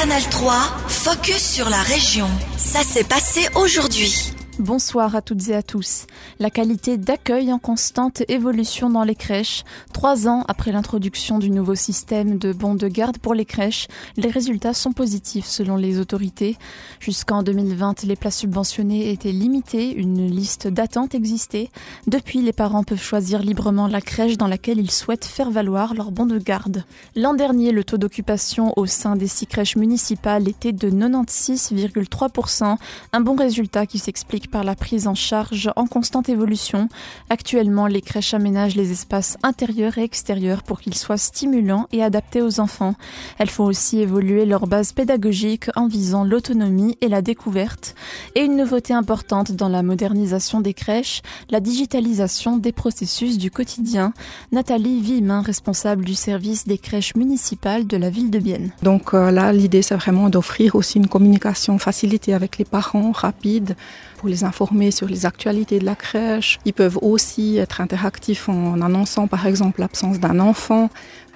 Canal 3, focus sur la région. Ça s'est passé aujourd'hui. Bonsoir à toutes et à tous. La qualité d'accueil en constante évolution dans les crèches. Trois ans après l'introduction du nouveau système de bons de garde pour les crèches, les résultats sont positifs selon les autorités. Jusqu'en 2020, les places subventionnées étaient limitées, une liste d'attente existait. Depuis, les parents peuvent choisir librement la crèche dans laquelle ils souhaitent faire valoir leur bon de garde. L'an dernier, le taux d'occupation au sein des six crèches municipales était de 96,3%, un bon résultat qui s'explique par la prise en charge en constante évolution. Actuellement, les crèches aménagent les espaces intérieurs et extérieurs pour qu'ils soient stimulants et adaptés aux enfants. Elles font aussi évoluer leur base pédagogique en visant l'autonomie et la découverte. Et une nouveauté importante dans la modernisation des crèches, la digitalisation des processus du quotidien. Nathalie Vimin, responsable du service des crèches municipales de la ville de Bienne. Donc euh, là, l'idée, c'est vraiment d'offrir aussi une communication facilitée avec les parents, rapide, pour les informer sur les actualités de la crèche. Ils peuvent aussi être interactifs en annonçant par exemple l'absence d'un enfant.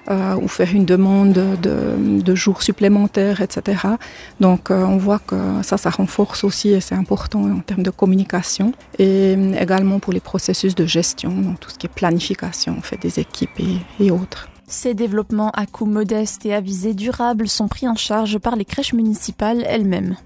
Euh, ou faire une demande de, jours supplémentaires, etc. Donc euh, on voit que ça, ça renforce aussi et c'est important en termes de communication et également pour les processus de gestion, donc tout ce qui est planification, fait, des équipes et, et autres. Ces développements à coût modeste et à visée durable sont pris en charge par les crèches municipales elles-mêmes.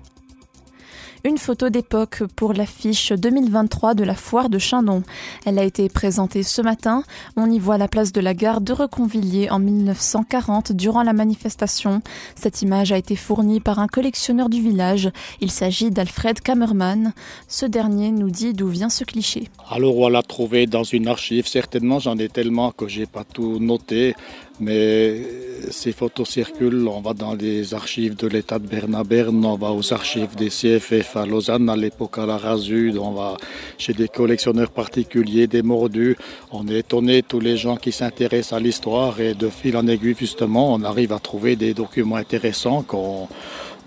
Une photo d'époque pour l'affiche 2023 de la foire de Chindon. Elle a été présentée ce matin. On y voit la place de la gare de Reconvilliers en 1940 durant la manifestation. Cette image a été fournie par un collectionneur du village. Il s'agit d'Alfred Kammerman. Ce dernier nous dit d'où vient ce cliché. Alors on l'a trouvé dans une archive. Certainement, j'en ai tellement que j'ai pas tout noté. Mais ces photos circulent, on va dans les archives de l'État de Berne on va aux archives des CFF à Lausanne à l'époque à la Rasud, on va chez des collectionneurs particuliers, des mordus. On est étonné, tous les gens qui s'intéressent à l'histoire et de fil en aiguille justement, on arrive à trouver des documents intéressants qu'on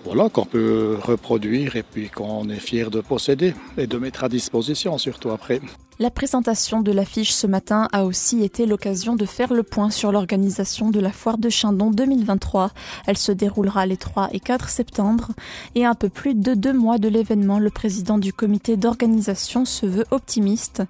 voilà, qu'on peut reproduire et puis qu'on est fier de posséder et de mettre à disposition surtout après. La présentation de l'affiche ce matin a aussi été l'occasion de faire le point sur l'organisation de la foire de Chindon 2023. Elle se déroulera les 3 et 4 septembre et un peu plus de deux mois de l'événement, le président du comité d'organisation se veut optimiste.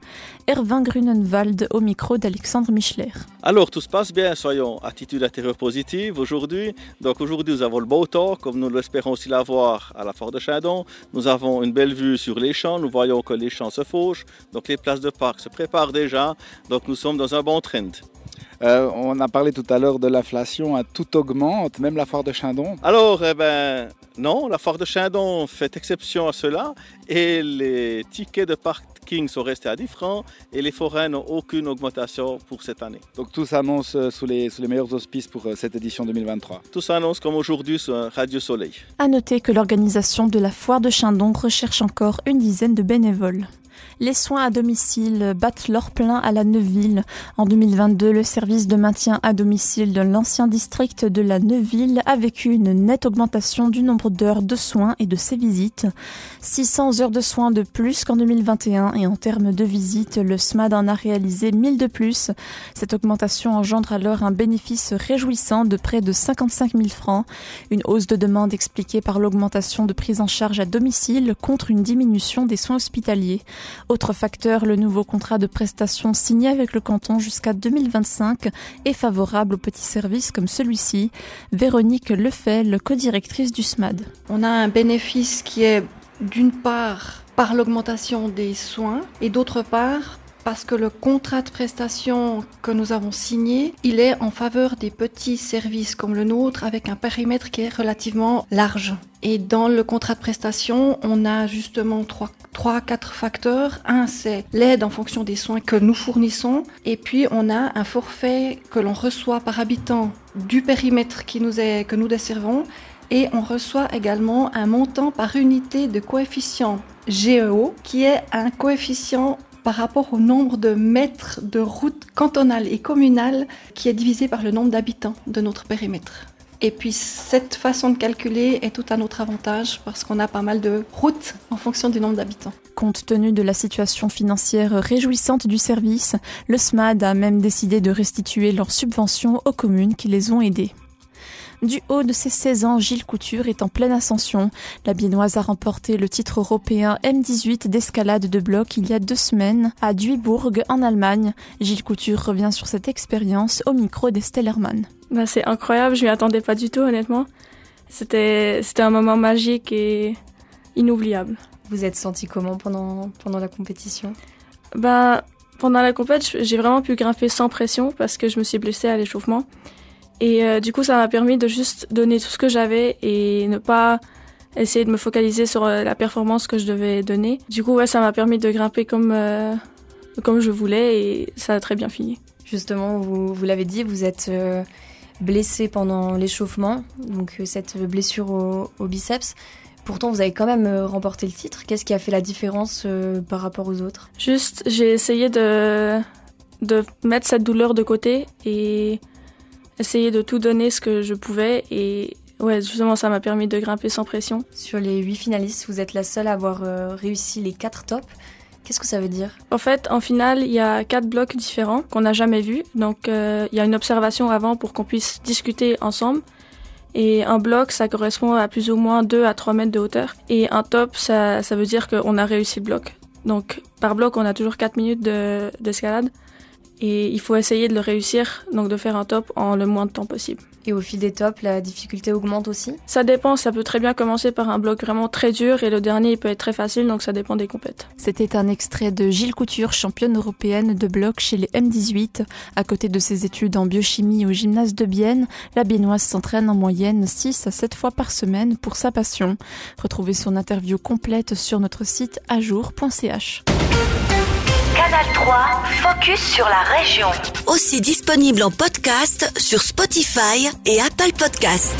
Erwin Grunenwald au micro d'Alexandre Michler. Alors tout se passe bien, soyons attitude intérieure positive aujourd'hui. Donc aujourd'hui nous avons le beau temps, comme nous l'espérons aussi l'avoir à la foire de Chindon. Nous avons une belle vue sur les champs, nous voyons que les champs se fauchent, donc les places de parc se préparent déjà, donc nous sommes dans un bon trend. Euh, on a parlé tout à l'heure de l'inflation, hein, tout augmente, même la foire de Chindon. Alors, eh ben, non, la foire de Chindon fait exception à cela et les tickets de parking sont restés à 10 francs et les forêts n'ont aucune augmentation pour cette année. Donc tout s'annonce euh, sous les, sous les meilleurs auspices pour euh, cette édition 2023. Tout s'annonce comme aujourd'hui sur Radio Soleil. À noter que l'organisation de la foire de Chindon recherche encore une dizaine de bénévoles. Les soins à domicile battent leur plein à la Neuville. En 2022, le service de maintien à domicile de l'ancien district de la Neuville a vécu une nette augmentation du nombre d'heures de soins et de ses visites. 600 heures de soins de plus qu'en 2021 et en termes de visites, le SMAD en a réalisé 1000 de plus. Cette augmentation engendre alors un bénéfice réjouissant de près de 55 000 francs. Une hausse de demande expliquée par l'augmentation de prise en charge à domicile contre une diminution des soins hospitaliers. Autre facteur, le nouveau contrat de prestation signé avec le canton jusqu'à 2025 est favorable aux petits services comme celui-ci. Véronique Lefel, codirectrice du SMAD. On a un bénéfice qui est d'une part par l'augmentation des soins et d'autre part parce que le contrat de prestation que nous avons signé, il est en faveur des petits services comme le nôtre avec un périmètre qui est relativement large. Et dans le contrat de prestation, on a justement trois, trois quatre facteurs. Un, c'est l'aide en fonction des soins que nous fournissons. Et puis, on a un forfait que l'on reçoit par habitant du périmètre qui nous est, que nous desservons. Et on reçoit également un montant par unité de coefficient GEO, qui est un coefficient par rapport au nombre de mètres de route cantonale et communale qui est divisé par le nombre d'habitants de notre périmètre. Et puis cette façon de calculer est tout à notre avantage parce qu'on a pas mal de routes en fonction du nombre d'habitants. Compte tenu de la situation financière réjouissante du service, le SMAD a même décidé de restituer leurs subventions aux communes qui les ont aidés. Du haut de ses 16 ans, Gilles Couture est en pleine ascension. La Biennoise a remporté le titre européen M18 d'escalade de bloc il y a deux semaines à Duisbourg en Allemagne. Gilles Couture revient sur cette expérience au micro d'Estelle Hermann. Bah, c'est incroyable, je m'y attendais pas du tout honnêtement. C'était, c'était un moment magique et inoubliable. Vous êtes senti comment pendant, pendant la compétition? Bah, pendant la compétition, j'ai vraiment pu grimper sans pression parce que je me suis blessée à l'échauffement. Et euh, du coup, ça m'a permis de juste donner tout ce que j'avais et ne pas essayer de me focaliser sur euh, la performance que je devais donner. Du coup, ouais, ça m'a permis de grimper comme, euh, comme je voulais et ça a très bien fini. Justement, vous, vous l'avez dit, vous êtes blessé pendant l'échauffement, donc cette blessure au, au, biceps. Pourtant, vous avez quand même remporté le titre. Qu'est-ce qui a fait la différence par rapport aux autres? Juste, j'ai essayé de, de mettre cette douleur de côté et essayer de tout donner ce que je pouvais et ouais, justement, ça m'a permis de grimper sans pression. Sur les huit finalistes, vous êtes la seule à avoir euh, réussi les quatre tops. Qu'est-ce que ça veut dire? En fait, en finale, il y a quatre blocs différents qu'on n'a jamais vus. Donc, euh, il y a une observation avant pour qu'on puisse discuter ensemble. Et un bloc, ça correspond à plus ou moins 2 à 3 mètres de hauteur. Et un top, ça, ça veut dire qu'on a réussi le bloc. Donc, par bloc, on a toujours 4 minutes d'escalade. Et il faut essayer de le réussir, donc de faire un top en le moins de temps possible. Et au fil des tops, la difficulté augmente aussi? Ça dépend, ça peut très bien commencer par un bloc vraiment très dur et le dernier il peut être très facile, donc ça dépend des compètes. C'était un extrait de Gilles Couture, championne européenne de bloc chez les M18. À côté de ses études en biochimie au gymnase de Bienne, la Biennoise s'entraîne en moyenne 6 à 7 fois par semaine pour sa passion. Retrouvez son interview complète sur notre site ajour.ch. Canal 3, focus sur la région. Aussi disponible en podcast sur Spotify et Apple Podcast.